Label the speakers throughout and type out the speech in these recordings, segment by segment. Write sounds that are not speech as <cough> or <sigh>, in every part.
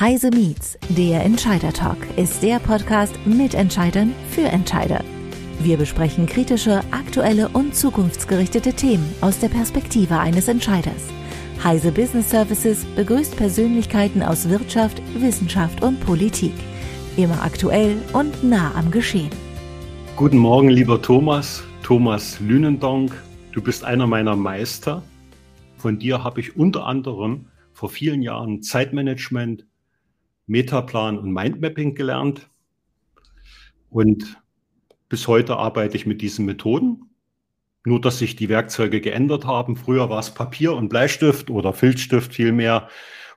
Speaker 1: Heise Meets, der Entscheider Talk, ist der Podcast mit Entscheidern für Entscheider. Wir besprechen kritische, aktuelle und zukunftsgerichtete Themen aus der Perspektive eines Entscheiders. Heise Business Services begrüßt Persönlichkeiten aus Wirtschaft, Wissenschaft und Politik. Immer aktuell und nah am Geschehen.
Speaker 2: Guten Morgen, lieber Thomas. Thomas Lünendonk, du bist einer meiner Meister. Von dir habe ich unter anderem vor vielen Jahren Zeitmanagement, Metaplan und Mindmapping gelernt. Und bis heute arbeite ich mit diesen Methoden. Nur, dass sich die Werkzeuge geändert haben. Früher war es Papier und Bleistift oder Filzstift vielmehr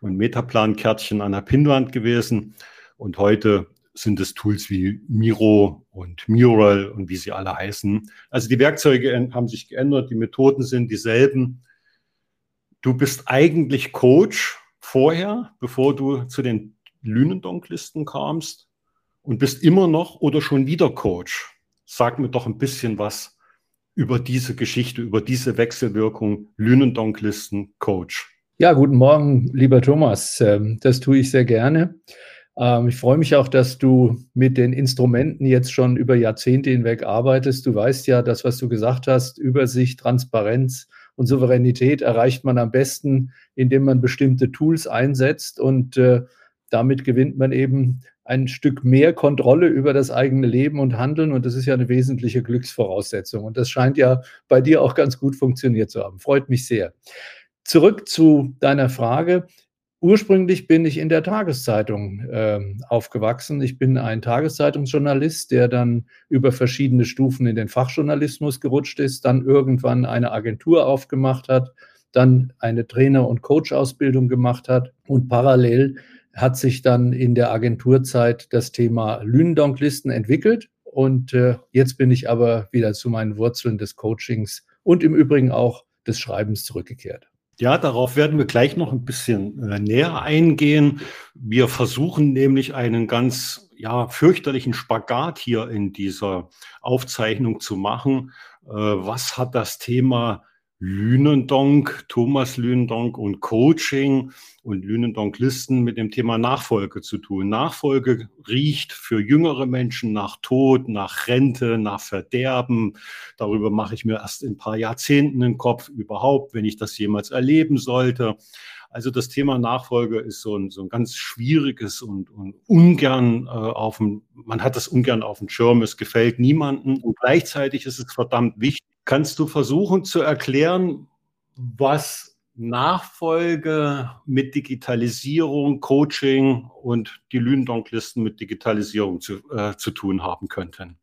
Speaker 2: und Metaplan-Kärtchen an der Pinnwand gewesen. Und heute sind es Tools wie Miro und Mural und wie sie alle heißen. Also die Werkzeuge haben sich geändert, die Methoden sind dieselben. Du bist eigentlich Coach vorher, bevor du zu den Lünendonk-Listen kamst und bist immer noch oder schon wieder Coach. Sag mir doch ein bisschen was über diese Geschichte, über diese Wechselwirkung Lünendonk-Listen Coach.
Speaker 3: Ja, guten Morgen, lieber Thomas. Das tue ich sehr gerne. Ich freue mich auch, dass du mit den Instrumenten jetzt schon über Jahrzehnte hinweg arbeitest. Du weißt ja, das, was du gesagt hast, Übersicht, Transparenz und Souveränität erreicht man am besten, indem man bestimmte Tools einsetzt und damit gewinnt man eben ein Stück mehr Kontrolle über das eigene Leben und Handeln. Und das ist ja eine wesentliche Glücksvoraussetzung. Und das scheint ja bei dir auch ganz gut funktioniert zu haben. Freut mich sehr. Zurück zu deiner Frage. Ursprünglich bin ich in der Tageszeitung äh, aufgewachsen. Ich bin ein Tageszeitungsjournalist, der dann über verschiedene Stufen in den Fachjournalismus gerutscht ist, dann irgendwann eine Agentur aufgemacht hat, dann eine Trainer- und Coach-Ausbildung gemacht hat und parallel hat sich dann in der Agenturzeit das Thema Lünendonk-Listen entwickelt. Und äh, jetzt bin ich aber wieder zu meinen Wurzeln des Coachings und im Übrigen auch des Schreibens zurückgekehrt.
Speaker 2: Ja, darauf werden wir gleich noch ein bisschen äh, näher eingehen. Wir versuchen nämlich einen ganz ja, fürchterlichen Spagat hier in dieser Aufzeichnung zu machen. Äh, was hat das Thema Lünendonk, Thomas Lünendonk und Coaching und Lünendonk-Listen mit dem Thema Nachfolge zu tun. Nachfolge riecht für jüngere Menschen nach Tod, nach Rente, nach Verderben. Darüber mache ich mir erst in ein paar Jahrzehnten den Kopf überhaupt, wenn ich das jemals erleben sollte. Also das Thema Nachfolge ist so ein, so ein ganz schwieriges und, und ungern äh, auf dem, man hat das ungern auf dem Schirm, es gefällt niemanden und gleichzeitig ist es verdammt wichtig, Kannst du versuchen zu erklären, was Nachfolge mit Digitalisierung, Coaching und die Lünendonk-Listen mit Digitalisierung zu, äh, zu tun haben könnten?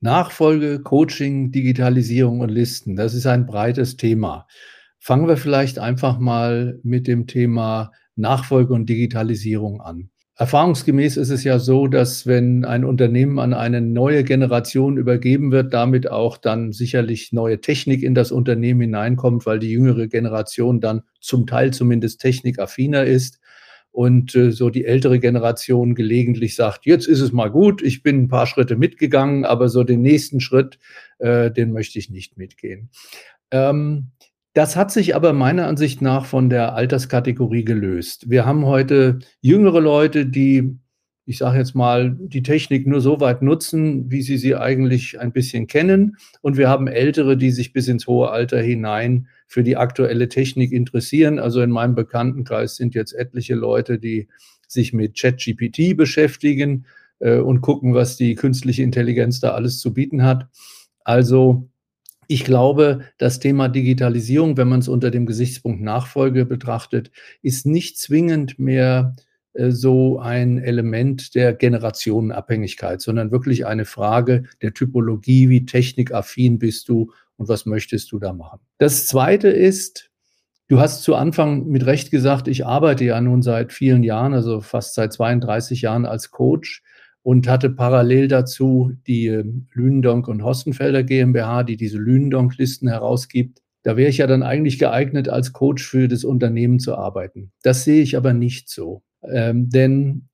Speaker 3: Nachfolge, Coaching, Digitalisierung und Listen, das ist ein breites Thema. Fangen wir vielleicht einfach mal mit dem Thema Nachfolge und Digitalisierung an. Erfahrungsgemäß ist es ja so, dass wenn ein Unternehmen an eine neue Generation übergeben wird, damit auch dann sicherlich neue Technik in das Unternehmen hineinkommt, weil die jüngere Generation dann zum Teil zumindest technikaffiner ist und äh, so die ältere Generation gelegentlich sagt, jetzt ist es mal gut, ich bin ein paar Schritte mitgegangen, aber so den nächsten Schritt, äh, den möchte ich nicht mitgehen. Ähm, das hat sich aber meiner Ansicht nach von der Alterskategorie gelöst. Wir haben heute jüngere Leute, die, ich sage jetzt mal, die Technik nur so weit nutzen, wie sie sie eigentlich ein bisschen kennen. Und wir haben ältere, die sich bis ins hohe Alter hinein für die aktuelle Technik interessieren. Also in meinem Bekanntenkreis sind jetzt etliche Leute, die sich mit ChatGPT beschäftigen äh, und gucken, was die künstliche Intelligenz da alles zu bieten hat. Also ich glaube, das Thema Digitalisierung, wenn man es unter dem Gesichtspunkt Nachfolge betrachtet, ist nicht zwingend mehr äh, so ein Element der Generationenabhängigkeit, sondern wirklich eine Frage der Typologie, wie technikaffin bist du und was möchtest du da machen. Das Zweite ist, du hast zu Anfang mit Recht gesagt, ich arbeite ja nun seit vielen Jahren, also fast seit 32 Jahren als Coach und hatte parallel dazu die ähm, Lünendonk und Hostenfelder GmbH, die diese Lünendonk-Listen herausgibt. Da wäre ich ja dann eigentlich geeignet, als Coach für das Unternehmen zu arbeiten. Das sehe ich aber nicht so. Ähm, denn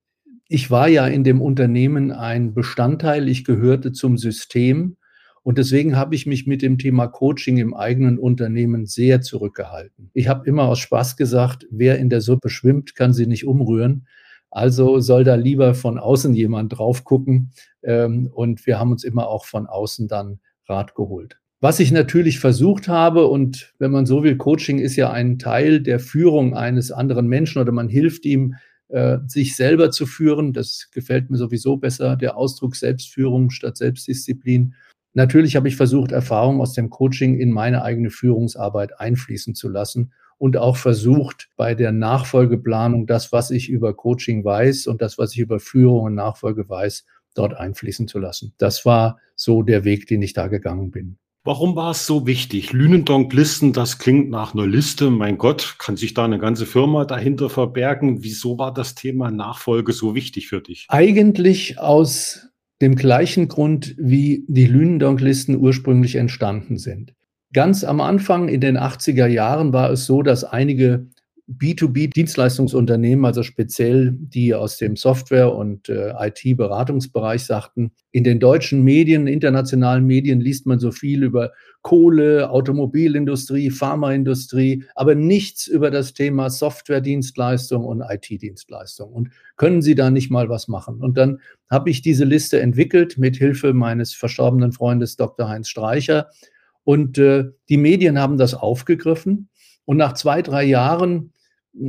Speaker 3: ich war ja in dem Unternehmen ein Bestandteil, ich gehörte zum System und deswegen habe ich mich mit dem Thema Coaching im eigenen Unternehmen sehr zurückgehalten. Ich habe immer aus Spaß gesagt, wer in der Suppe schwimmt, kann sie nicht umrühren. Also soll da lieber von außen jemand drauf gucken. Ähm, und wir haben uns immer auch von außen dann Rat geholt. Was ich natürlich versucht habe, und wenn man so will, Coaching ist ja ein Teil der Führung eines anderen Menschen oder man hilft ihm, äh, sich selber zu führen. Das gefällt mir sowieso besser, der Ausdruck Selbstführung statt Selbstdisziplin. Natürlich habe ich versucht, Erfahrungen aus dem Coaching in meine eigene Führungsarbeit einfließen zu lassen und auch versucht, bei der Nachfolgeplanung das, was ich über Coaching weiß und das, was ich über Führung und Nachfolge weiß, dort einfließen zu lassen. Das war so der Weg, den ich da gegangen bin.
Speaker 2: Warum war es so wichtig? Lünendonk-Listen, das klingt nach einer Liste. Mein Gott, kann sich da eine ganze Firma dahinter verbergen? Wieso war das Thema Nachfolge so wichtig für dich?
Speaker 3: Eigentlich aus dem gleichen Grund, wie die Lünendonk-Listen ursprünglich entstanden sind. Ganz am Anfang in den 80er Jahren war es so, dass einige B2B-Dienstleistungsunternehmen, also speziell die aus dem Software- und äh, IT-Beratungsbereich sagten, in den deutschen Medien, internationalen Medien liest man so viel über Kohle, Automobilindustrie, Pharmaindustrie, aber nichts über das Thema Software-Dienstleistung und IT-Dienstleistung. Und können Sie da nicht mal was machen? Und dann habe ich diese Liste entwickelt mit Hilfe meines verstorbenen Freundes Dr. Heinz Streicher. Und äh, die Medien haben das aufgegriffen. Und nach zwei, drei Jahren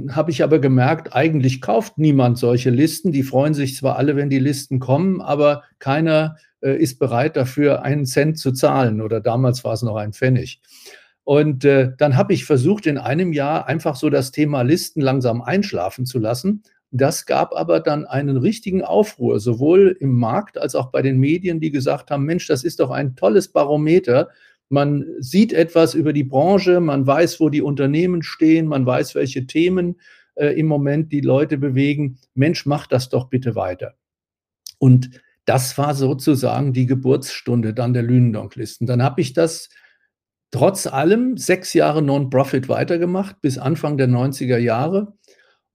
Speaker 3: habe ich aber gemerkt, eigentlich kauft niemand solche Listen. Die freuen sich zwar alle, wenn die Listen kommen, aber keiner äh, ist bereit dafür, einen Cent zu zahlen. Oder damals war es noch ein Pfennig. Und äh, dann habe ich versucht, in einem Jahr einfach so das Thema Listen langsam einschlafen zu lassen. Das gab aber dann einen richtigen Aufruhr, sowohl im Markt als auch bei den Medien, die gesagt haben, Mensch, das ist doch ein tolles Barometer man sieht etwas über die Branche, man weiß, wo die Unternehmen stehen, man weiß, welche Themen äh, im Moment die Leute bewegen. Mensch, mach das doch bitte weiter. Und das war sozusagen die Geburtsstunde dann der Lünendonk-Listen. Dann habe ich das trotz allem sechs Jahre Non-Profit weitergemacht bis Anfang der 90er Jahre.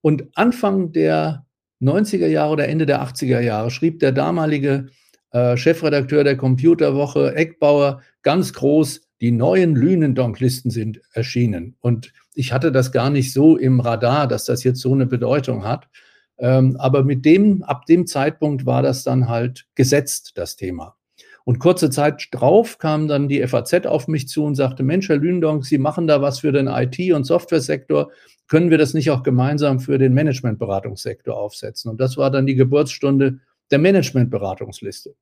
Speaker 3: Und Anfang der 90er Jahre oder Ende der 80er Jahre schrieb der damalige äh, Chefredakteur der Computerwoche Eckbauer ganz groß, die neuen Lünendonk-Listen sind erschienen. Und ich hatte das gar nicht so im Radar, dass das jetzt so eine Bedeutung hat. Ähm, aber mit dem, ab dem Zeitpunkt war das dann halt gesetzt, das Thema. Und kurze Zeit drauf kam dann die FAZ auf mich zu und sagte, Mensch, Herr Lündonk, Sie machen da was für den IT- und Softwaresektor. Können wir das nicht auch gemeinsam für den Managementberatungssektor aufsetzen? Und das war dann die Geburtsstunde der Managementberatungsliste.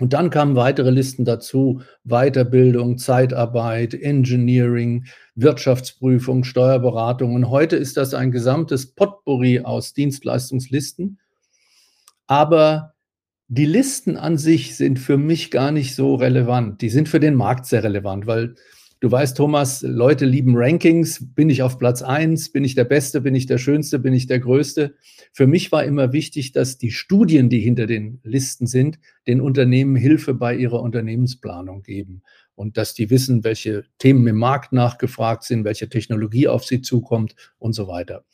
Speaker 3: Und dann kamen weitere Listen dazu, Weiterbildung, Zeitarbeit, Engineering, Wirtschaftsprüfung, Steuerberatung. Und heute ist das ein gesamtes Potpourri aus Dienstleistungslisten. Aber die Listen an sich sind für mich gar nicht so relevant. Die sind für den Markt sehr relevant, weil Du weißt, Thomas, Leute lieben Rankings. Bin ich auf Platz eins? Bin ich der Beste? Bin ich der Schönste? Bin ich der Größte? Für mich war immer wichtig, dass die Studien, die hinter den Listen sind, den Unternehmen Hilfe bei ihrer Unternehmensplanung geben und dass die wissen, welche Themen im Markt nachgefragt sind, welche Technologie auf sie zukommt und so weiter.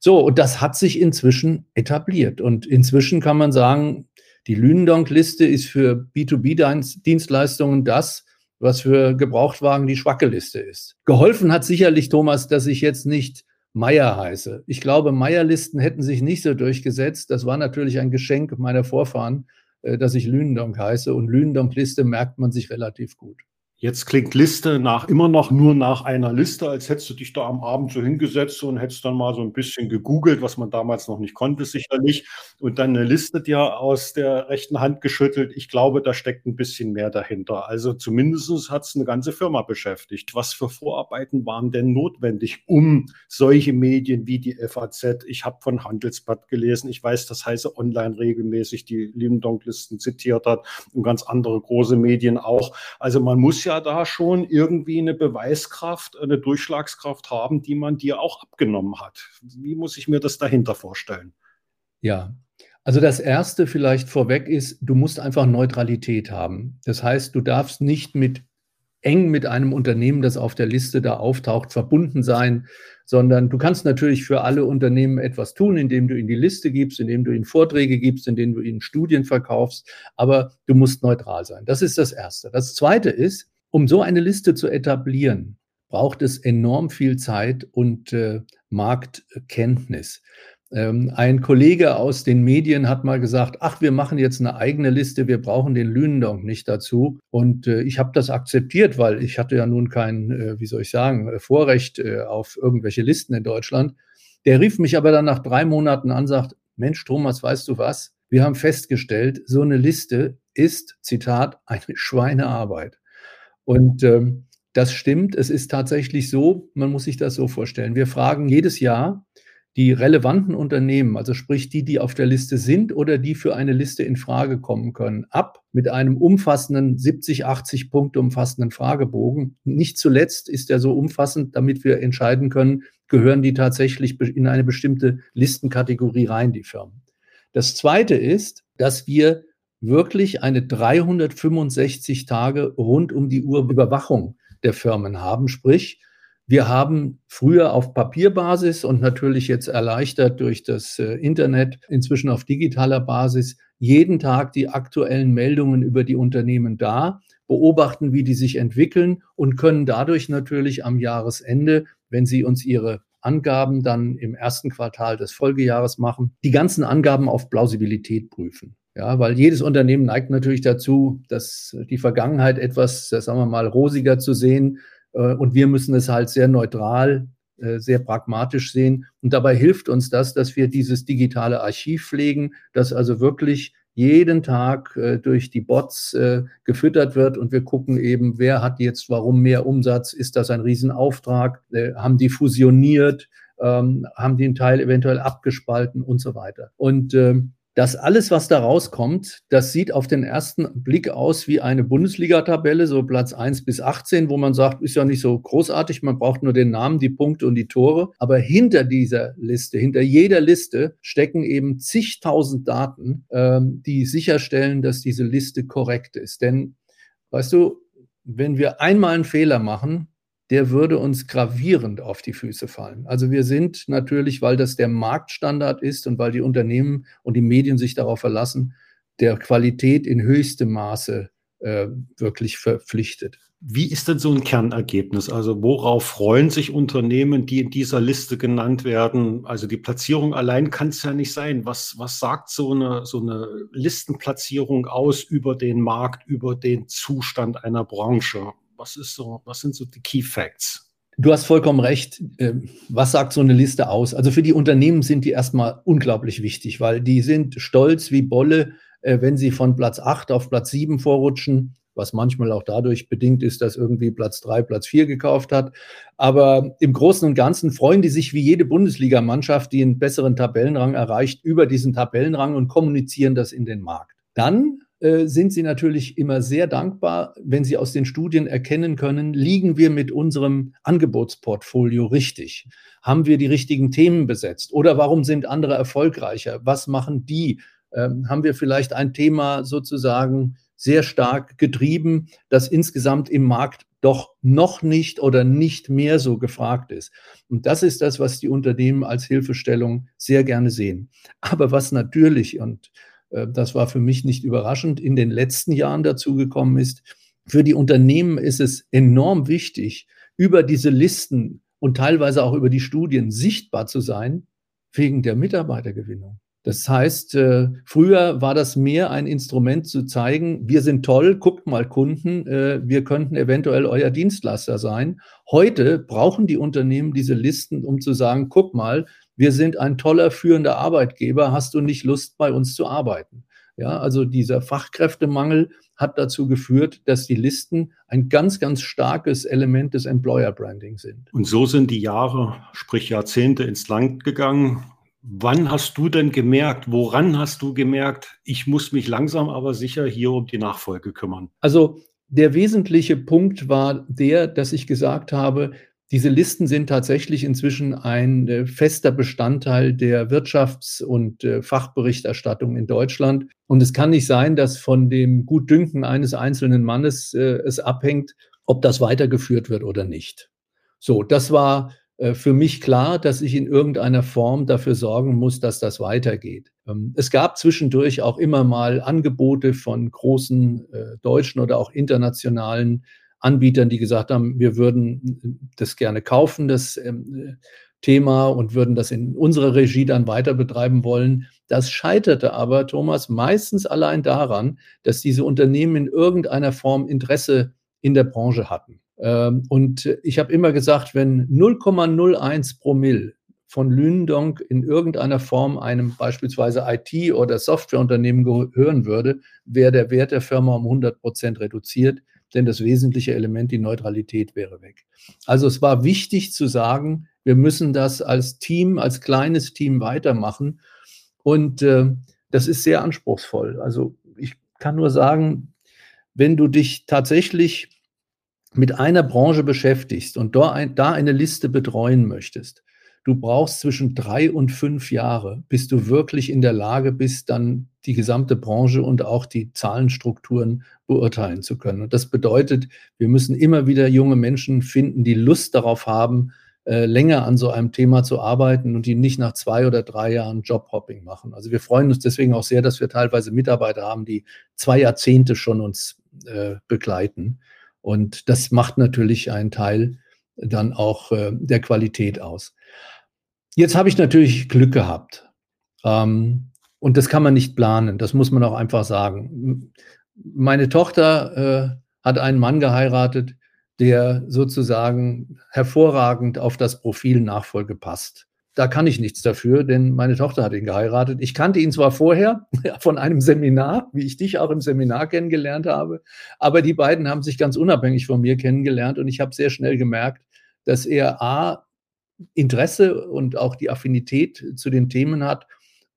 Speaker 3: So, und das hat sich inzwischen etabliert. Und inzwischen kann man sagen, die Lünendonk-Liste ist für B2B-Dienstleistungen das, was für Gebrauchtwagen die Schwackeliste ist. Geholfen hat sicherlich Thomas, dass ich jetzt nicht Meier heiße. Ich glaube, Meierlisten hätten sich nicht so durchgesetzt. Das war natürlich ein Geschenk meiner Vorfahren, äh, dass ich Lünendonk heiße. Und Lünendonk-Liste merkt man sich relativ gut.
Speaker 2: Jetzt klingt Liste nach immer noch nur nach einer Liste, als hättest du dich da am Abend so hingesetzt und hättest dann mal so ein bisschen gegoogelt, was man damals noch nicht konnte, sicherlich, und dann eine Liste dir aus der rechten Hand geschüttelt. Ich glaube, da steckt ein bisschen mehr dahinter. Also zumindest hat es eine ganze Firma beschäftigt. Was für Vorarbeiten waren denn notwendig, um solche Medien wie die FAZ, ich habe von Handelsblatt gelesen, ich weiß, dass Heise Online regelmäßig die Lindonk-Listen zitiert hat und ganz andere große Medien auch. Also man muss ja da schon irgendwie eine Beweiskraft, eine Durchschlagskraft haben, die man dir auch abgenommen hat. Wie muss ich mir das dahinter vorstellen?
Speaker 3: Ja, also das Erste vielleicht vorweg ist, du musst einfach Neutralität haben. Das heißt, du darfst nicht mit eng mit einem Unternehmen, das auf der Liste da auftaucht, verbunden sein, sondern du kannst natürlich für alle Unternehmen etwas tun, indem du ihnen die Liste gibst, indem du ihnen Vorträge gibst, indem du ihnen Studien verkaufst, aber du musst neutral sein. Das ist das Erste. Das Zweite ist, um so eine Liste zu etablieren, braucht es enorm viel Zeit und äh, Marktkenntnis. Ähm, ein Kollege aus den Medien hat mal gesagt, ach, wir machen jetzt eine eigene Liste, wir brauchen den Lünendonk nicht dazu. Und äh, ich habe das akzeptiert, weil ich hatte ja nun kein, äh, wie soll ich sagen, äh, Vorrecht äh, auf irgendwelche Listen in Deutschland. Der rief mich aber dann nach drei Monaten an, sagt, Mensch, Thomas, weißt du was? Wir haben festgestellt, so eine Liste ist, Zitat, <laughs> eine Schweinearbeit. Und ähm, das stimmt. Es ist tatsächlich so, man muss sich das so vorstellen. Wir fragen jedes Jahr die relevanten Unternehmen, also sprich die, die auf der Liste sind oder die für eine Liste in Frage kommen können, ab mit einem umfassenden 70, 80 Punkte umfassenden Fragebogen. Nicht zuletzt ist er so umfassend, damit wir entscheiden können, gehören die tatsächlich in eine bestimmte Listenkategorie rein, die Firmen. Das zweite ist, dass wir wirklich eine 365 Tage rund um die Uhr Überwachung der Firmen haben. Sprich, wir haben früher auf Papierbasis und natürlich jetzt erleichtert durch das äh, Internet, inzwischen auf digitaler Basis, jeden Tag die aktuellen Meldungen über die Unternehmen da, beobachten, wie die sich entwickeln und können dadurch natürlich am Jahresende, wenn sie uns ihre Angaben dann im ersten Quartal des Folgejahres machen, die ganzen Angaben auf Plausibilität prüfen. Ja, weil jedes Unternehmen neigt natürlich dazu, dass die Vergangenheit etwas, sagen wir mal, rosiger zu sehen, äh, und wir müssen es halt sehr neutral, äh, sehr pragmatisch sehen. Und dabei hilft uns das, dass wir dieses digitale Archiv pflegen, das also wirklich jeden Tag äh, durch die Bots gefüttert wird und wir gucken eben, wer hat jetzt warum mehr Umsatz, ist das ein Riesenauftrag, haben die fusioniert, ähm, haben die einen Teil eventuell abgespalten und so weiter. Und ähm, das alles, was da rauskommt, das sieht auf den ersten Blick aus wie eine Bundesliga-Tabelle, so Platz 1 bis 18, wo man sagt, ist ja nicht so großartig, man braucht nur den Namen, die Punkte und die Tore. Aber hinter dieser Liste, hinter jeder Liste stecken eben zigtausend Daten, ähm, die sicherstellen, dass diese Liste korrekt ist. Denn, weißt du, wenn wir einmal einen Fehler machen, der würde uns gravierend auf die Füße fallen. Also wir sind natürlich, weil das der Marktstandard ist und weil die Unternehmen und die Medien sich darauf verlassen, der Qualität in höchstem Maße äh, wirklich verpflichtet.
Speaker 2: Wie ist denn so ein Kernergebnis? Also worauf freuen sich Unternehmen, die in dieser Liste genannt werden? Also die Platzierung allein kann es ja nicht sein. Was, was sagt so eine, so eine Listenplatzierung aus über den Markt, über den Zustand einer Branche? Was ist so, was sind so die Key Facts?
Speaker 3: Du hast vollkommen recht. Ähm, was sagt so eine Liste aus? Also für die Unternehmen sind die erstmal unglaublich wichtig, weil die sind stolz wie Bolle, äh, wenn sie von Platz 8 auf Platz 7 vorrutschen, was manchmal auch dadurch bedingt ist, dass irgendwie Platz 3, Platz 4 gekauft hat. Aber im Großen und Ganzen freuen die sich wie jede Bundesligamannschaft, die einen besseren Tabellenrang erreicht, über diesen Tabellenrang und kommunizieren das in den Markt. Dann sind sie natürlich immer sehr dankbar, wenn sie aus den Studien erkennen können, liegen wir mit unserem Angebotsportfolio richtig? Haben wir die richtigen Themen besetzt? Oder warum sind andere erfolgreicher? Was machen die? Ähm, haben wir vielleicht ein Thema sozusagen sehr stark getrieben, das insgesamt im Markt doch noch nicht oder nicht mehr so gefragt ist. Und das ist das, was die Unternehmen als Hilfestellung sehr gerne sehen. Aber was natürlich, und äh, das war für mich nicht überraschend, in den letzten Jahren dazugekommen ist. Für die Unternehmen ist es enorm wichtig, über diese Listen und teilweise auch über die Studien sichtbar zu sein, wegen der Mitarbeitergewinnung. Das heißt, äh, früher war das mehr ein Instrument zu zeigen, wir sind toll, guckt mal Kunden, äh, wir könnten eventuell euer Dienstleister sein. Heute brauchen die Unternehmen diese Listen, um zu sagen, guck mal, wir sind ein toller führender Arbeitgeber, hast du nicht Lust, bei uns zu arbeiten? Ja, also dieser Fachkräftemangel hat dazu geführt, dass die Listen ein ganz, ganz starkes Element des Employer Branding sind.
Speaker 2: Und so sind die Jahre, sprich Jahrzehnte ins Land gegangen. Wann hast du denn gemerkt, woran hast du gemerkt, ich muss mich langsam aber sicher hier um die Nachfolge kümmern?
Speaker 3: Also der wesentliche Punkt war der, dass ich gesagt habe, diese Listen sind tatsächlich inzwischen ein äh, fester Bestandteil der Wirtschafts- und äh, Fachberichterstattung in Deutschland. Und es kann nicht sein, dass von dem Gutdünken eines einzelnen Mannes äh, es abhängt, ob das weitergeführt wird oder nicht. So, das war für mich klar, dass ich in irgendeiner Form dafür sorgen muss, dass das weitergeht. Ähm, es gab zwischendurch auch immer mal Angebote von großen deutschen oder auch internationalen Anbietern, die gesagt haben, wir würden das gerne kaufen, das ähm, Thema und würden das in unserer Regie dann weiter betreiben wollen. Das scheiterte aber, Thomas, meistens allein daran, dass diese Unternehmen in irgendeiner Form Interesse in der Branche hatten. Ähm, und ich habe immer gesagt, wenn 0,01 Promille von Lündong in irgendeiner Form einem beispielsweise IT- oder Softwareunternehmen gehören würde, wäre der Wert der Firma um 100 Prozent reduziert, denn das wesentliche Element, die Neutralität, wäre weg. Also es war wichtig zu sagen, wir müssen das als Team, als kleines Team weitermachen. Und äh, das ist sehr anspruchsvoll. Also ich kann nur sagen, wenn du dich tatsächlich mit einer Branche beschäftigst und da, ein, da eine Liste betreuen möchtest, du brauchst zwischen drei und fünf Jahre, bis du wirklich in der Lage bist, dann die gesamte Branche und auch die Zahlenstrukturen beurteilen zu können. Und das bedeutet, wir müssen immer wieder junge Menschen finden, die Lust darauf haben, äh, länger an so einem Thema zu arbeiten und die nicht nach zwei oder drei Jahren Jobhopping machen. Also wir freuen uns deswegen auch sehr, dass wir teilweise Mitarbeiter haben, die zwei Jahrzehnte schon uns äh, begleiten. Und das macht natürlich einen Teil dann auch äh, der Qualität aus. Jetzt habe ich natürlich Glück gehabt. Ähm, und das kann man nicht planen, das muss man auch einfach sagen. Meine Tochter äh, hat einen Mann geheiratet, der sozusagen hervorragend auf das Profil Nachfolge passt. Da kann ich nichts dafür, denn meine Tochter hat ihn geheiratet. Ich kannte ihn zwar vorher <laughs> von einem Seminar, wie ich dich auch im Seminar kennengelernt habe, aber die beiden haben sich ganz unabhängig von mir kennengelernt und ich habe sehr schnell gemerkt, dass er A, Interesse und auch die Affinität zu den Themen hat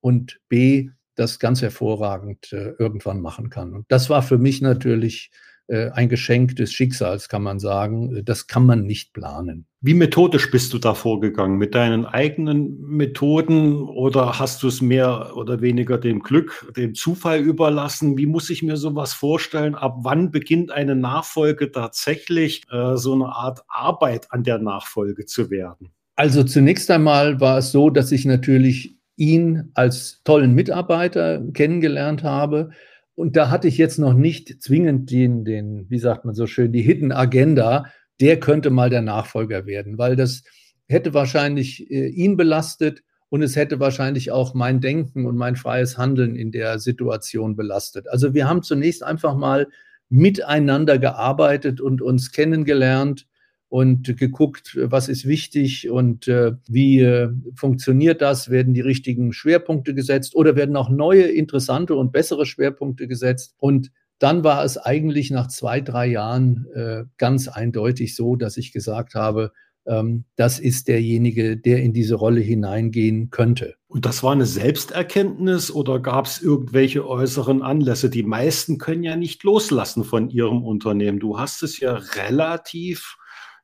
Speaker 3: und B, das ganz hervorragend äh, irgendwann machen kann. Und das war für mich natürlich äh, ein Geschenk des Schicksals, kann man sagen. Das kann man nicht planen.
Speaker 2: Wie methodisch bist du da vorgegangen? Mit deinen eigenen Methoden oder hast du es mehr oder weniger dem Glück, dem Zufall überlassen? Wie muss ich mir sowas vorstellen? Ab wann beginnt eine Nachfolge tatsächlich äh, so eine Art Arbeit an der Nachfolge zu werden?
Speaker 3: Also zunächst einmal war es so, dass ich natürlich ihn als tollen Mitarbeiter kennengelernt habe. Und da hatte ich jetzt noch nicht zwingend den, den, wie sagt man so schön, die Hidden Agenda, der könnte mal der Nachfolger werden, weil das hätte wahrscheinlich äh, ihn belastet und es hätte wahrscheinlich auch mein Denken und mein freies Handeln in der Situation belastet. Also wir haben zunächst einfach mal miteinander gearbeitet und uns kennengelernt und geguckt, was ist wichtig und äh, wie äh, funktioniert das? Werden die richtigen Schwerpunkte gesetzt oder werden auch neue, interessante und bessere Schwerpunkte gesetzt? Und dann war es eigentlich nach zwei, drei Jahren äh, ganz eindeutig so, dass ich gesagt habe, ähm, das ist derjenige, der in diese Rolle hineingehen könnte.
Speaker 2: Und das war eine Selbsterkenntnis oder gab es irgendwelche äußeren Anlässe? Die meisten können ja nicht loslassen von ihrem Unternehmen. Du hast es ja relativ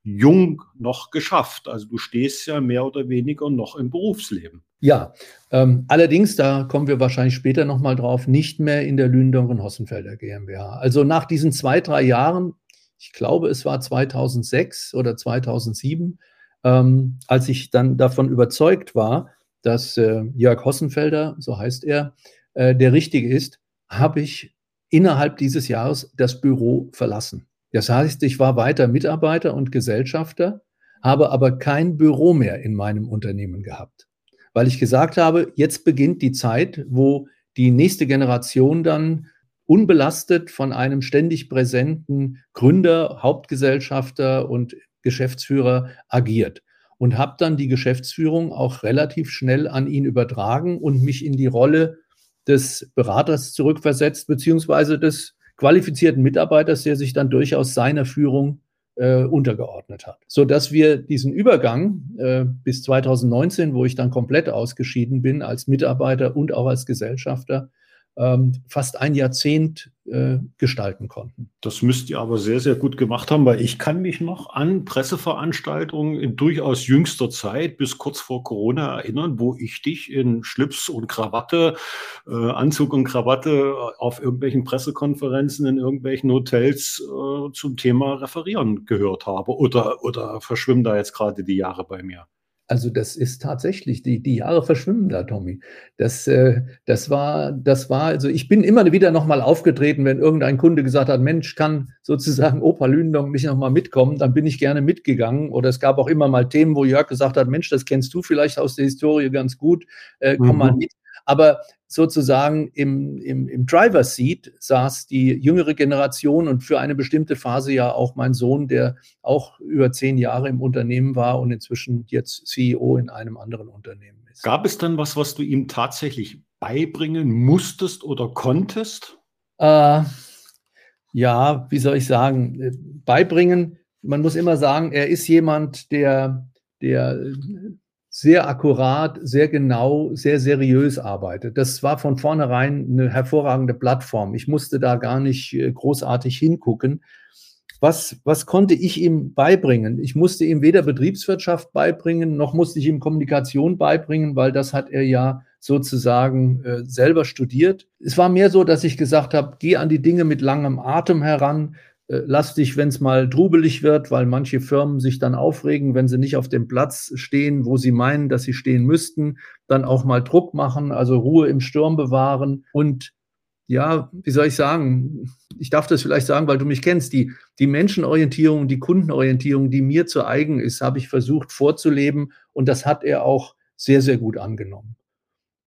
Speaker 2: jung noch geschafft. Also du stehst ja mehr oder weniger noch im Berufsleben.
Speaker 3: Ja, ähm, allerdings, da kommen wir wahrscheinlich später nochmal drauf, nicht mehr in der Lündong Hossenfelder GmbH. Also nach diesen zwei, drei Jahren, ich glaube, es war 2006 oder 2007, ähm, als ich dann davon überzeugt war, dass äh, Jörg Hossenfelder, so heißt er, äh, der Richtige ist, habe ich innerhalb dieses Jahres das Büro verlassen. Das heißt, ich war weiter Mitarbeiter und Gesellschafter, habe aber kein Büro mehr in meinem Unternehmen gehabt, weil ich gesagt habe, jetzt beginnt die Zeit, wo die nächste Generation dann unbelastet von einem ständig präsenten Gründer, Hauptgesellschafter und Geschäftsführer agiert und habe dann die Geschäftsführung auch relativ schnell an ihn übertragen und mich in die Rolle des Beraters zurückversetzt, beziehungsweise des qualifizierten Mitarbeiters, der sich dann durchaus seiner Führung äh, untergeordnet hat. So dass wir diesen Übergang äh, bis 2019, wo ich dann komplett ausgeschieden bin als Mitarbeiter und auch als Gesellschafter, ähm, fast ein Jahrzehnt äh, gestalten konnten.
Speaker 2: Das müsst ihr aber sehr, sehr gut gemacht haben, weil ich kann mich noch an Presseveranstaltungen in durchaus jüngster Zeit bis kurz vor Corona erinnern, wo ich dich in Schlips und Krawatte, äh, Anzug und Krawatte auf irgendwelchen Pressekonferenzen in irgendwelchen Hotels äh, zum Thema referieren gehört habe. Oder, oder verschwimmen da jetzt gerade die Jahre bei mir?
Speaker 3: Also das ist tatsächlich, die, die Jahre verschwimmen da, Tommy. Das, äh, das war, das war, also ich bin immer wieder nochmal aufgetreten, wenn irgendein Kunde gesagt hat, Mensch, kann sozusagen Opa Lündong nicht nochmal mitkommen, dann bin ich gerne mitgegangen. Oder es gab auch immer mal Themen, wo Jörg gesagt hat, Mensch, das kennst du vielleicht aus der Historie ganz gut, äh, komm mhm. mal mit. Aber sozusagen im, im, im Driver Seat saß die jüngere Generation und für eine bestimmte Phase ja auch mein Sohn, der auch über zehn Jahre im Unternehmen war und inzwischen jetzt CEO in einem anderen Unternehmen ist.
Speaker 2: Gab es dann was, was du ihm tatsächlich beibringen musstest oder konntest?
Speaker 3: Äh, ja, wie soll ich sagen, beibringen. Man muss immer sagen, er ist jemand, der, der sehr akkurat, sehr genau, sehr seriös arbeitet. Das war von vornherein eine hervorragende Plattform. Ich musste da gar nicht äh, großartig hingucken. Was, was konnte ich ihm beibringen? Ich musste ihm weder Betriebswirtschaft beibringen, noch musste ich ihm Kommunikation beibringen, weil das hat er ja sozusagen äh, selber studiert. Es war mehr so, dass ich gesagt habe, geh an die Dinge mit langem Atem heran, lass dich, wenn es mal trubelig wird, weil manche Firmen sich dann aufregen, wenn sie nicht auf dem Platz stehen, wo sie meinen, dass sie stehen müssten, dann auch mal Druck machen, also Ruhe im Sturm bewahren und ja, wie soll ich sagen? Ich darf das vielleicht sagen, weil du mich kennst. Die, die Menschenorientierung, die Kundenorientierung, die mir zu eigen ist, habe ich versucht vorzuleben und das hat er auch sehr, sehr gut angenommen.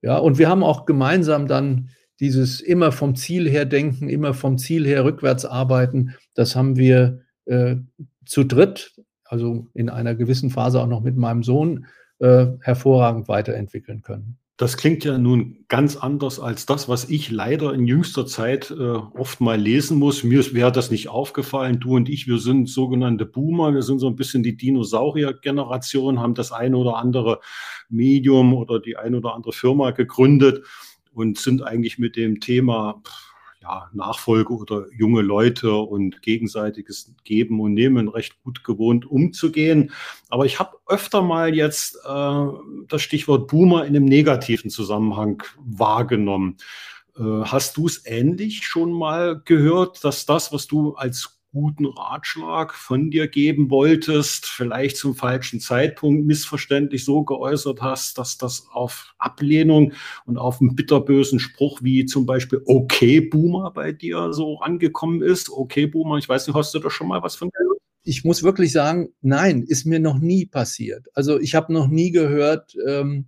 Speaker 3: Ja, und wir haben auch gemeinsam dann dieses immer vom Ziel her denken, immer vom Ziel her rückwärts arbeiten, das haben wir äh, zu dritt, also in einer gewissen Phase auch noch mit meinem Sohn, äh, hervorragend weiterentwickeln können.
Speaker 2: Das klingt ja nun ganz anders als das, was ich leider in jüngster Zeit äh, oft mal lesen muss. Mir wäre das nicht aufgefallen. Du und ich, wir sind sogenannte Boomer. Wir sind so ein bisschen die Dinosaurier-Generation, haben das eine oder andere Medium oder die eine oder andere Firma gegründet und sind eigentlich mit dem Thema ja, Nachfolge oder junge Leute und gegenseitiges Geben und Nehmen recht gut gewohnt umzugehen. Aber ich habe öfter mal jetzt äh, das Stichwort Boomer in einem negativen Zusammenhang wahrgenommen. Äh, hast du es ähnlich schon mal gehört, dass das, was du als guten Ratschlag von dir geben wolltest, vielleicht zum falschen Zeitpunkt missverständlich so geäußert hast, dass das auf Ablehnung und auf einen bitterbösen Spruch wie zum Beispiel Okay Boomer bei dir so angekommen ist. Okay Boomer, ich weiß nicht, hast du da schon mal was von gehört?
Speaker 3: Ich muss wirklich sagen, nein, ist mir noch nie passiert. Also ich habe noch nie gehört, ähm,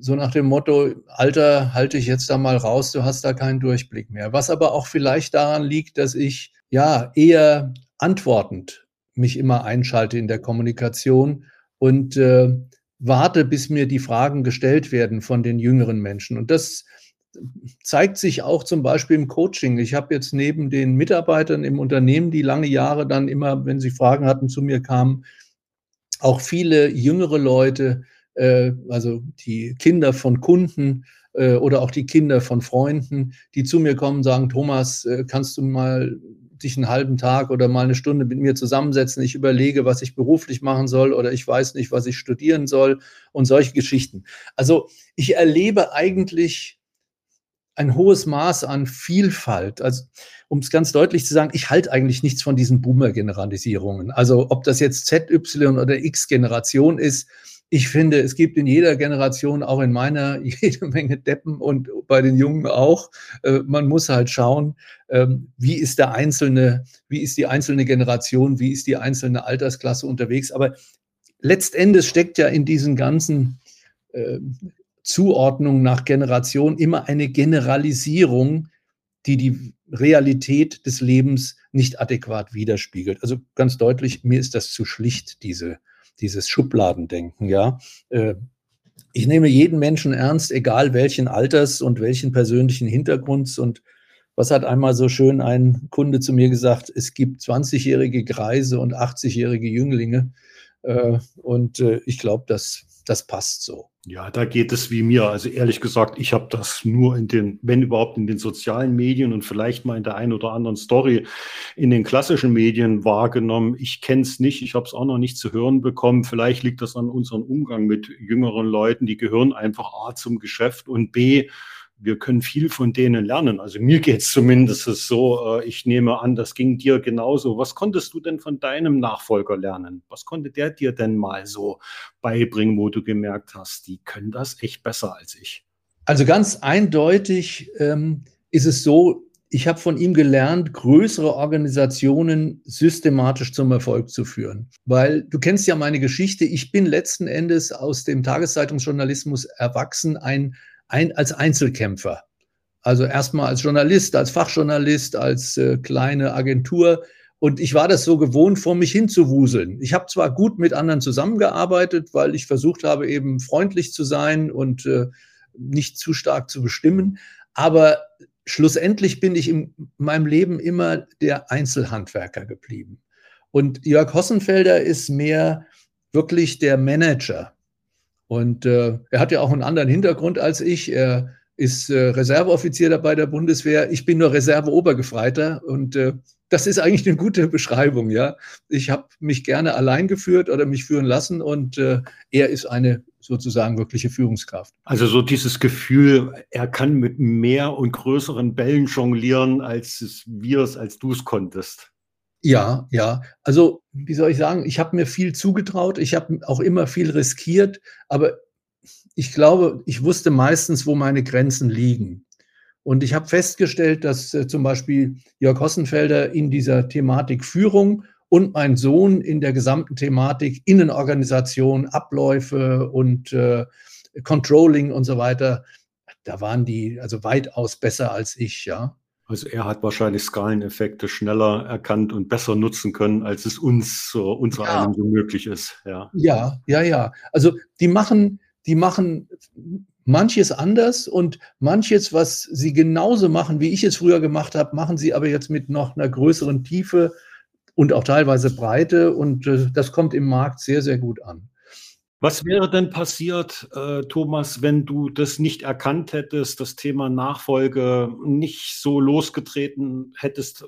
Speaker 3: so nach dem Motto, Alter, halte ich jetzt da mal raus, du hast da keinen Durchblick mehr. Was aber auch vielleicht daran liegt, dass ich ja, eher antwortend mich immer einschalte in der Kommunikation und äh, warte, bis mir die Fragen gestellt werden von den jüngeren Menschen. Und das zeigt sich auch zum Beispiel im Coaching. Ich habe jetzt neben den Mitarbeitern im Unternehmen, die lange Jahre dann immer, wenn sie Fragen hatten, zu mir kamen, auch viele jüngere Leute, also die Kinder von Kunden äh, oder auch die Kinder von Freunden, die zu mir kommen sagen, Thomas, äh, kannst du mal dich einen halben Tag oder mal eine Stunde mit mir zusammensetzen. Ich überlege, was ich beruflich machen soll oder ich weiß nicht, was ich studieren soll und solche Geschichten. Also ich erlebe eigentlich ein hohes Maß an Vielfalt. Also um es ganz deutlich zu sagen, ich halte eigentlich nichts von diesen Boomer-Generalisierungen. Also ob das jetzt Z, Y oder X-Generation ist, ich finde, es gibt in jeder Generation, auch in meiner, <laughs> jede Menge Deppen und bei den Jungen auch. Äh, man muss halt schauen, ähm, wie ist der einzelne, wie ist die einzelne Generation, wie ist die einzelne Altersklasse unterwegs. Aber letztendlich steckt ja in diesen ganzen äh, Zuordnungen nach Generation immer eine Generalisierung, die die Realität des Lebens nicht adäquat widerspiegelt. Also ganz deutlich, mir ist das zu schlicht, diese dieses Schubladendenken, ja. Äh, ich nehme jeden Menschen ernst, egal welchen Alters und welchen persönlichen Hintergrunds. Und was hat einmal so schön ein Kunde zu mir gesagt? Es gibt 20-jährige Greise und 80-jährige Jünglinge. Äh, und äh, ich glaube, das, das passt so.
Speaker 2: Ja, da geht es wie mir. Also ehrlich gesagt, ich habe das nur in den, wenn überhaupt in den sozialen Medien und vielleicht mal in der einen oder anderen Story in den klassischen Medien wahrgenommen. Ich kenne es nicht, ich habe es auch noch nicht zu hören bekommen. Vielleicht liegt das an unserem Umgang mit jüngeren Leuten. Die gehören einfach A zum Geschäft und B wir können viel von denen lernen. Also mir geht es zumindest so. Äh, ich nehme an, das ging dir genauso. Was konntest du denn von deinem Nachfolger lernen? Was konnte der dir denn mal so beibringen, wo du gemerkt hast, die können das echt besser als ich?
Speaker 3: Also ganz eindeutig ähm, ist es so, ich habe von ihm gelernt, größere Organisationen systematisch zum Erfolg zu führen. Weil du kennst ja meine Geschichte. Ich bin letzten Endes aus dem Tageszeitungsjournalismus erwachsen, ein, ein, als Einzelkämpfer. Also erstmal als Journalist, als Fachjournalist, als äh, kleine Agentur. Und ich war das so gewohnt, vor mich hinzuwuseln. Ich habe zwar gut mit anderen zusammengearbeitet, weil ich versucht habe, eben freundlich zu sein und äh, nicht zu stark zu bestimmen. Aber schlussendlich bin ich in meinem Leben immer der Einzelhandwerker geblieben. Und Jörg Hossenfelder ist mehr wirklich der Manager. Und äh, er hat ja auch einen anderen Hintergrund als ich. Er ist äh, Reserveoffizier bei der Bundeswehr. Ich bin nur Reserveobergefreiter und äh, das ist eigentlich eine gute Beschreibung, ja. Ich habe mich gerne allein geführt oder mich führen lassen und äh, er ist eine sozusagen wirkliche Führungskraft.
Speaker 2: Also so dieses Gefühl, er kann mit mehr und größeren Bällen jonglieren, als wir es, als du es konntest.
Speaker 3: Ja, ja. Also, wie soll ich sagen, ich habe mir viel zugetraut, ich habe auch immer viel riskiert, aber ich glaube, ich wusste meistens, wo meine Grenzen liegen. Und ich habe festgestellt, dass äh, zum Beispiel Jörg Hossenfelder in dieser Thematik Führung und mein Sohn in der gesamten Thematik Innenorganisation, Abläufe und äh, Controlling und so weiter, da waren die also weitaus besser als ich, ja.
Speaker 2: Also er hat wahrscheinlich Skaleneffekte schneller erkannt und besser nutzen können, als es uns, so, unser ja. einem so möglich ist.
Speaker 3: Ja. ja, ja, ja. Also die machen, die machen manches anders und manches, was sie genauso machen, wie ich es früher gemacht habe, machen sie aber jetzt mit noch einer größeren Tiefe und auch teilweise Breite. Und äh, das kommt im Markt sehr, sehr gut an.
Speaker 2: Was wäre denn passiert, äh, Thomas, wenn du das nicht erkannt hättest, das Thema Nachfolge nicht so losgetreten hättest?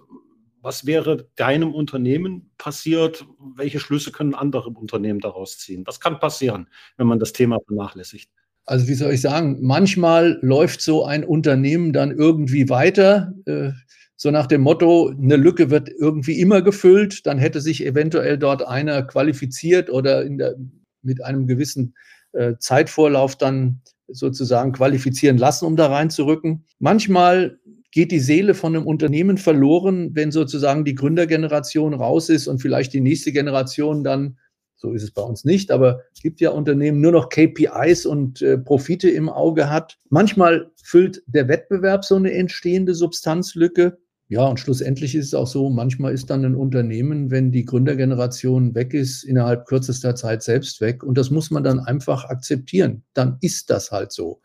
Speaker 2: Was wäre deinem Unternehmen passiert? Welche Schlüsse können andere Unternehmen daraus ziehen? Was kann passieren, wenn man das Thema vernachlässigt?
Speaker 3: Also wie soll ich sagen, manchmal läuft so ein Unternehmen dann irgendwie weiter. Äh, so nach dem Motto, eine Lücke wird irgendwie immer gefüllt, dann hätte sich eventuell dort einer qualifiziert oder der, mit einem gewissen äh, Zeitvorlauf dann sozusagen qualifizieren lassen, um da reinzurücken. Manchmal geht die Seele von einem Unternehmen verloren, wenn sozusagen die Gründergeneration raus ist und vielleicht die nächste Generation dann, so ist es bei uns nicht, aber es gibt ja Unternehmen, nur noch KPIs und äh, Profite im Auge hat. Manchmal füllt der Wettbewerb so eine entstehende Substanzlücke. Ja, und schlussendlich ist es auch so, manchmal ist dann ein Unternehmen, wenn die Gründergeneration weg ist, innerhalb kürzester Zeit selbst weg. Und das muss man dann einfach akzeptieren. Dann ist das halt so.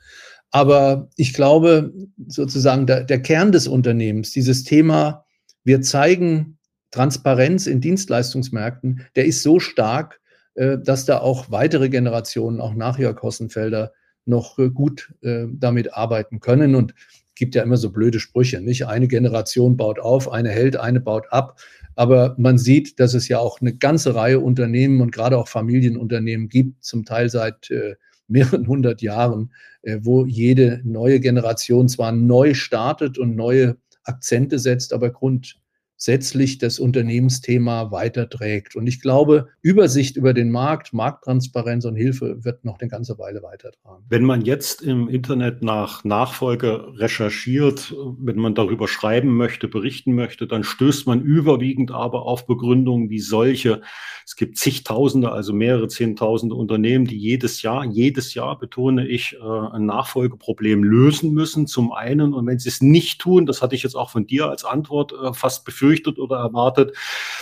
Speaker 3: Aber ich glaube, sozusagen der, der Kern des Unternehmens, dieses Thema, wir zeigen Transparenz in Dienstleistungsmärkten, der ist so stark, äh, dass da auch weitere Generationen, auch nach Jörg Hossenfelder, noch äh, gut äh, damit arbeiten können. Und gibt ja immer so blöde Sprüche, nicht? Eine Generation baut auf, eine hält, eine baut ab. Aber man sieht, dass es ja auch eine ganze Reihe Unternehmen und gerade auch Familienunternehmen gibt, zum Teil seit äh, mehreren <laughs> hundert Jahren, äh, wo jede neue Generation zwar neu startet und neue Akzente setzt, aber Grund, grundsätzlich das Unternehmensthema weiterträgt. Und ich glaube, Übersicht über den Markt, Markttransparenz und Hilfe wird noch eine ganze Weile weitertragen.
Speaker 2: Wenn man jetzt im Internet nach Nachfolge recherchiert, wenn man darüber schreiben möchte, berichten möchte, dann stößt man überwiegend aber auf Begründungen wie solche. Es gibt zigtausende, also mehrere Zehntausende Unternehmen, die jedes Jahr, jedes Jahr betone ich, äh, ein Nachfolgeproblem lösen müssen. Zum einen. Und wenn sie es nicht tun, das hatte ich jetzt auch von dir als Antwort äh, fast befürchtet, befürchtet oder erwartet,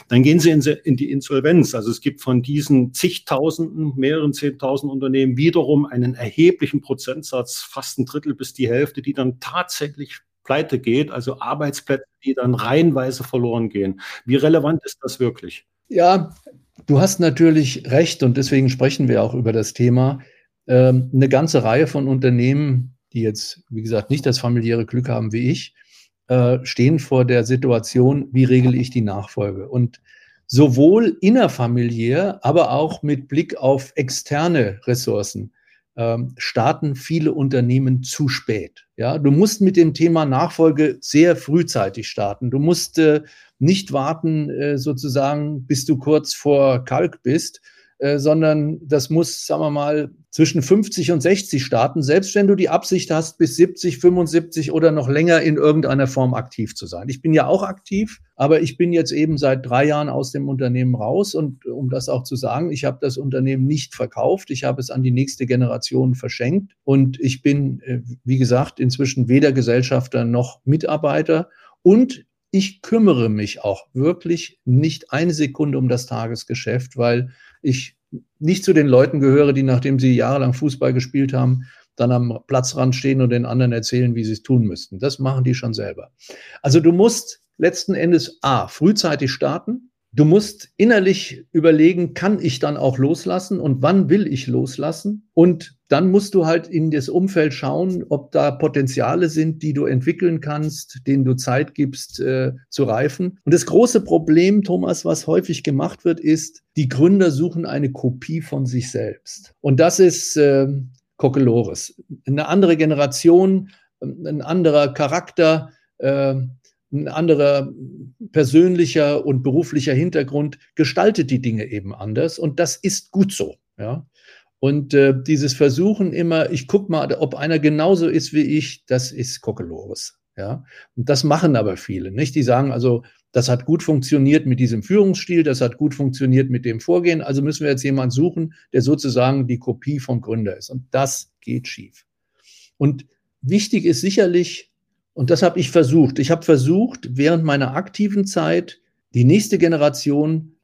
Speaker 2: dann gehen sie in, die Insolvenz. Also es gibt von diesen zigtausenden, mehreren zehntausend Unternehmen wiederum einen erheblichen Prozentsatz, fast ein Drittel bis die Hälfte, die dann tatsächlich pleite geht, also Arbeitsplätze, die dann reihenweise verloren gehen. Wie relevant ist das wirklich?
Speaker 3: Ja, du hast natürlich recht und deswegen sprechen wir auch über das Thema. Ähm, eine ganze Reihe von Unternehmen, die jetzt, wie gesagt, nicht das familiäre Glück haben wie ich, äh, stehen vor der Situation, wie regle ich die Nachfolge? Und sowohl innerfamiliär, aber auch mit Blick auf externe Ressourcen ähm, starten viele Unternehmen zu spät. Ja, du musst mit dem Thema Nachfolge sehr frühzeitig starten. Du musst äh, nicht warten, äh, sozusagen, bis du kurz vor Kalk bist, äh, sondern das muss, sagen wir mal, zwischen 50 und 60 starten, selbst wenn du die Absicht hast, bis 70, 75 oder noch länger in irgendeiner Form aktiv zu sein. Ich bin ja auch aktiv, aber ich bin jetzt eben seit drei Jahren aus dem Unternehmen raus und um das auch zu sagen, ich habe das Unternehmen nicht verkauft, ich habe es an die nächste Generation verschenkt und ich bin, äh, wie gesagt, inzwischen weder Gesellschafter noch Mitarbeiter und ich kümmere mich auch wirklich nicht eine Sekunde um das Tagesgeschäft, weil ich nicht zu den Leuten gehöre, die nachdem sie jahrelang Fußball gespielt haben, dann am Platzrand stehen und den anderen erzählen, wie sie es tun müssten. Das machen die schon selber. Also du musst letzten Endes A, frühzeitig starten, Du musst innerlich überlegen, kann ich dann auch loslassen und wann will ich loslassen? Und dann musst du halt in das Umfeld schauen, ob da Potenziale sind, die du entwickeln kannst, denen du Zeit gibst äh, zu reifen. Und das große Problem, Thomas, was häufig gemacht wird, ist, die Gründer suchen eine Kopie von sich selbst. Und das ist äh, Kokelores. Eine andere Generation, ein anderer Charakter, äh, ein anderer persönlicher und beruflicher Hintergrund gestaltet die Dinge eben anders und das ist gut so. Ja? Und äh, dieses Versuchen immer, ich gucke mal, ob einer genauso ist wie ich, das ist Kokolores. Ja? Und das machen aber viele, nicht? Die sagen also, das hat gut funktioniert mit diesem Führungsstil, das hat gut funktioniert mit dem Vorgehen, also müssen wir jetzt jemanden suchen, der sozusagen die Kopie vom Gründer ist. Und das geht schief. Und wichtig ist sicherlich, und das habe ich versucht. Ich habe versucht, während meiner aktiven Zeit die nächste Generation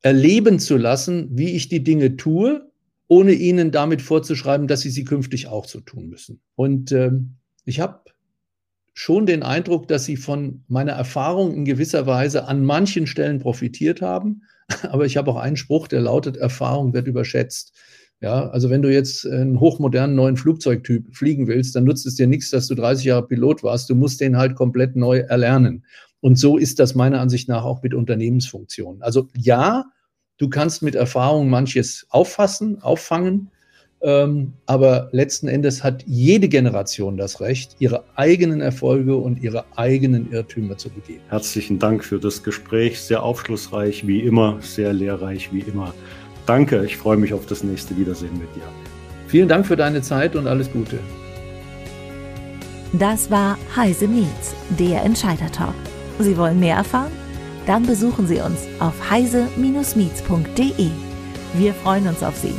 Speaker 3: erleben zu lassen, wie ich die Dinge tue, ohne ihnen damit vorzuschreiben, dass sie sie künftig auch so tun müssen. Und äh, ich habe schon den Eindruck, dass sie von meiner Erfahrung in gewisser Weise an manchen Stellen profitiert haben. <laughs> Aber ich habe auch einen Spruch, der lautet, Erfahrung wird überschätzt. Ja, also wenn du jetzt einen hochmodernen neuen Flugzeugtyp fliegen willst, dann nutzt es dir nichts, dass du 30 Jahre Pilot warst. Du musst den halt komplett neu erlernen. Und so ist das meiner Ansicht nach auch mit Unternehmensfunktionen. Also ja, du kannst mit Erfahrung manches auffassen, auffangen, ähm, aber letzten Endes hat jede Generation das Recht, ihre eigenen Erfolge und ihre eigenen Irrtümer zu begehen.
Speaker 2: Herzlichen Dank für das Gespräch, sehr aufschlussreich wie immer, sehr lehrreich wie immer. Danke, ich freue mich auf das nächste Wiedersehen mit dir.
Speaker 3: Vielen Dank für deine Zeit und alles Gute.
Speaker 1: Das war Heise Meets, der Entscheider-Talk. Sie wollen mehr erfahren? Dann besuchen Sie uns auf heise-meets.de. Wir freuen uns auf Sie.